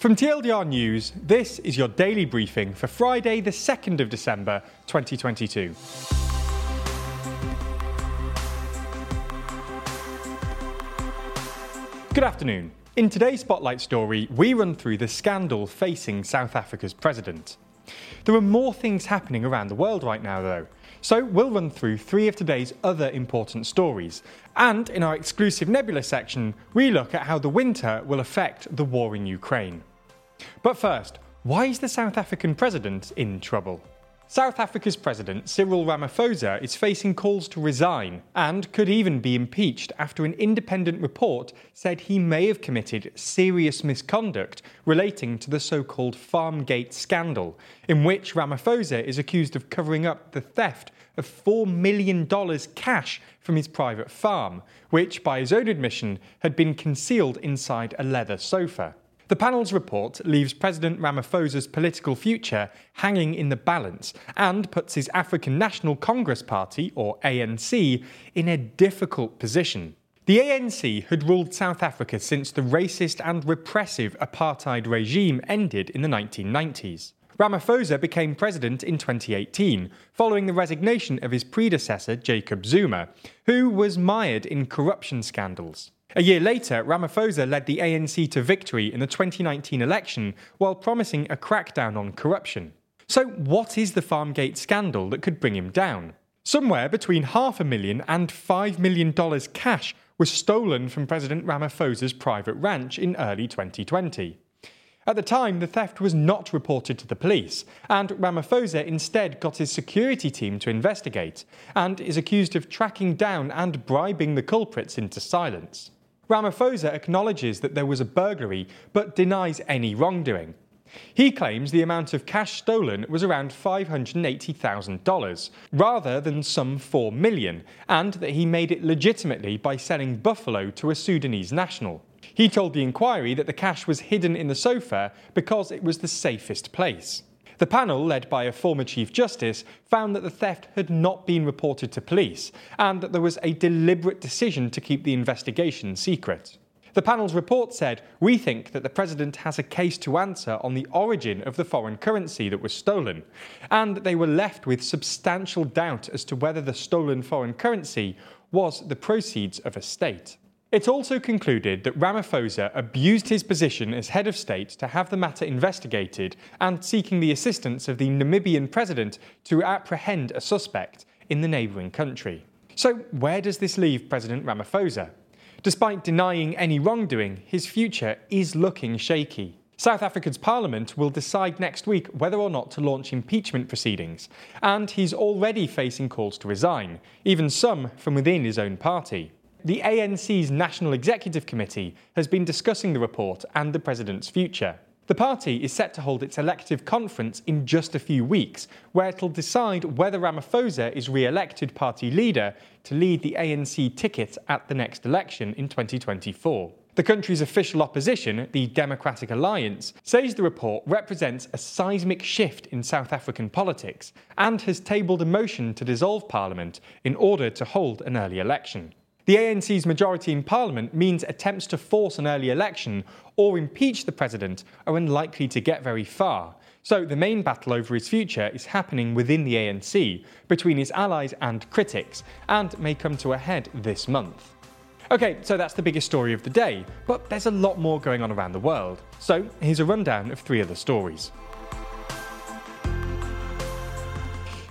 From TLDR News, this is your daily briefing for Friday, the 2nd of December 2022. Good afternoon. In today's Spotlight story, we run through the scandal facing South Africa's president. There are more things happening around the world right now, though. So we'll run through three of today's other important stories. And in our exclusive Nebula section, we look at how the winter will affect the war in Ukraine. But first, why is the South African president in trouble? South Africa's president, Cyril Ramaphosa, is facing calls to resign and could even be impeached after an independent report said he may have committed serious misconduct relating to the so called Farmgate scandal, in which Ramaphosa is accused of covering up the theft of $4 million cash from his private farm, which, by his own admission, had been concealed inside a leather sofa. The panel's report leaves President Ramaphosa's political future hanging in the balance and puts his African National Congress Party, or ANC, in a difficult position. The ANC had ruled South Africa since the racist and repressive apartheid regime ended in the 1990s. Ramaphosa became president in 2018, following the resignation of his predecessor, Jacob Zuma, who was mired in corruption scandals. A year later, Ramaphosa led the ANC to victory in the 2019 election while promising a crackdown on corruption. So, what is the Farmgate scandal that could bring him down? Somewhere between half a million and five million dollars cash was stolen from President Ramaphosa's private ranch in early 2020. At the time, the theft was not reported to the police, and Ramaphosa instead got his security team to investigate, and is accused of tracking down and bribing the culprits into silence. Ramaphosa acknowledges that there was a burglary but denies any wrongdoing. He claims the amount of cash stolen was around $580,000, rather than some 4 million, and that he made it legitimately by selling buffalo to a Sudanese national. He told the inquiry that the cash was hidden in the sofa because it was the safest place. The panel, led by a former Chief Justice, found that the theft had not been reported to police and that there was a deliberate decision to keep the investigation secret. The panel's report said, We think that the President has a case to answer on the origin of the foreign currency that was stolen, and that they were left with substantial doubt as to whether the stolen foreign currency was the proceeds of a state. It also concluded that Ramaphosa abused his position as head of state to have the matter investigated and seeking the assistance of the Namibian president to apprehend a suspect in the neighbouring country. So, where does this leave President Ramaphosa? Despite denying any wrongdoing, his future is looking shaky. South Africa's parliament will decide next week whether or not to launch impeachment proceedings, and he's already facing calls to resign, even some from within his own party. The ANC's National Executive Committee has been discussing the report and the President's future. The party is set to hold its elective conference in just a few weeks, where it'll decide whether Ramaphosa is re elected party leader to lead the ANC ticket at the next election in 2024. The country's official opposition, the Democratic Alliance, says the report represents a seismic shift in South African politics and has tabled a motion to dissolve Parliament in order to hold an early election. The ANC's majority in Parliament means attempts to force an early election or impeach the president are unlikely to get very far. So the main battle over his future is happening within the ANC, between his allies and critics, and may come to a head this month. Okay, so that's the biggest story of the day, but there's a lot more going on around the world. So here's a rundown of three other stories.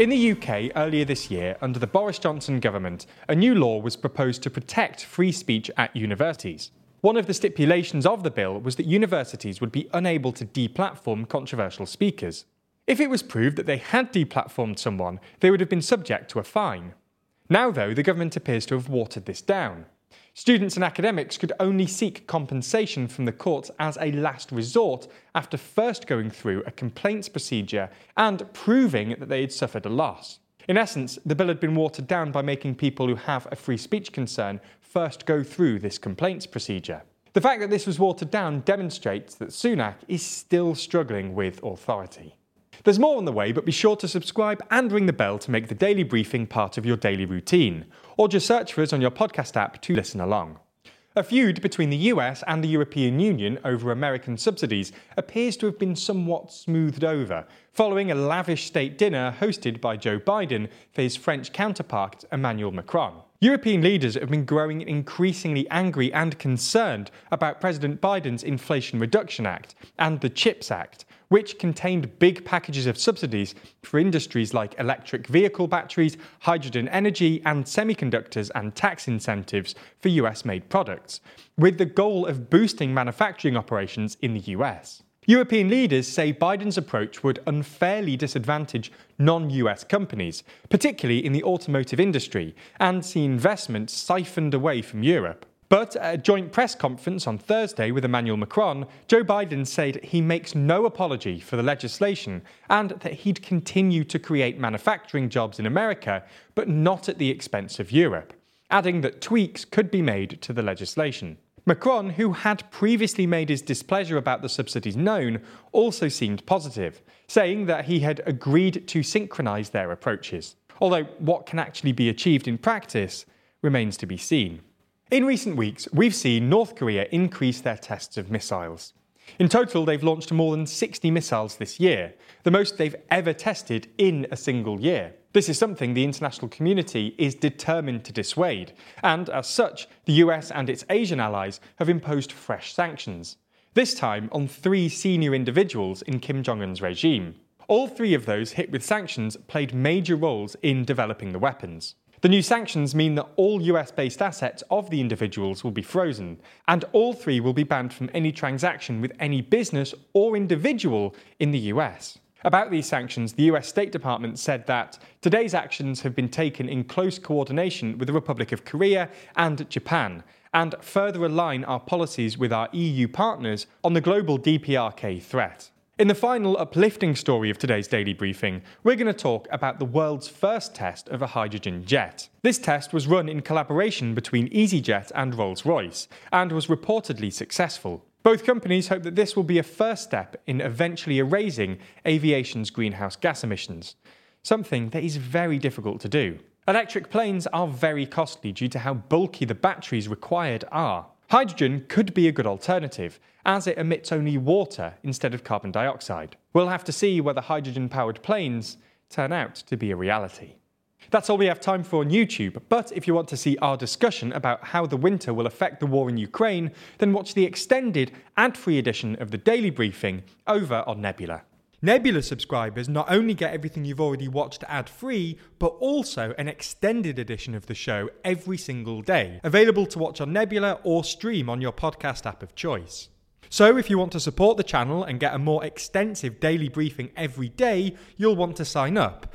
In the UK, earlier this year, under the Boris Johnson government, a new law was proposed to protect free speech at universities. One of the stipulations of the bill was that universities would be unable to deplatform controversial speakers. If it was proved that they had deplatformed someone, they would have been subject to a fine. Now, though, the government appears to have watered this down. Students and academics could only seek compensation from the courts as a last resort after first going through a complaints procedure and proving that they had suffered a loss. In essence, the bill had been watered down by making people who have a free speech concern first go through this complaints procedure. The fact that this was watered down demonstrates that Sunak is still struggling with authority. There's more on the way, but be sure to subscribe and ring the bell to make the daily briefing part of your daily routine, or just search for us on your podcast app to listen along. A feud between the US and the European Union over American subsidies appears to have been somewhat smoothed over, following a lavish state dinner hosted by Joe Biden for his French counterpart Emmanuel Macron. European leaders have been growing increasingly angry and concerned about President Biden's Inflation Reduction Act and the CHIPS Act, which contained big packages of subsidies for industries like electric vehicle batteries, hydrogen energy, and semiconductors, and tax incentives for US made products, with the goal of boosting manufacturing operations in the US. European leaders say Biden's approach would unfairly disadvantage non US companies, particularly in the automotive industry, and see investment siphoned away from Europe. But at a joint press conference on Thursday with Emmanuel Macron, Joe Biden said he makes no apology for the legislation and that he'd continue to create manufacturing jobs in America, but not at the expense of Europe, adding that tweaks could be made to the legislation. Macron, who had previously made his displeasure about the subsidies known, also seemed positive, saying that he had agreed to synchronise their approaches. Although what can actually be achieved in practice remains to be seen. In recent weeks, we've seen North Korea increase their tests of missiles. In total, they've launched more than 60 missiles this year, the most they've ever tested in a single year. This is something the international community is determined to dissuade, and as such, the US and its Asian allies have imposed fresh sanctions, this time on three senior individuals in Kim Jong un's regime. All three of those hit with sanctions played major roles in developing the weapons. The new sanctions mean that all US based assets of the individuals will be frozen, and all three will be banned from any transaction with any business or individual in the US. About these sanctions, the US State Department said that today's actions have been taken in close coordination with the Republic of Korea and Japan, and further align our policies with our EU partners on the global DPRK threat. In the final uplifting story of today's daily briefing, we're going to talk about the world's first test of a hydrogen jet. This test was run in collaboration between EasyJet and Rolls Royce and was reportedly successful. Both companies hope that this will be a first step in eventually erasing aviation's greenhouse gas emissions, something that is very difficult to do. Electric planes are very costly due to how bulky the batteries required are. Hydrogen could be a good alternative, as it emits only water instead of carbon dioxide. We'll have to see whether hydrogen powered planes turn out to be a reality. That's all we have time for on YouTube, but if you want to see our discussion about how the winter will affect the war in Ukraine, then watch the extended ad free edition of the Daily Briefing over on Nebula. Nebula subscribers not only get everything you've already watched ad free, but also an extended edition of the show every single day, available to watch on Nebula or stream on your podcast app of choice. So, if you want to support the channel and get a more extensive daily briefing every day, you'll want to sign up.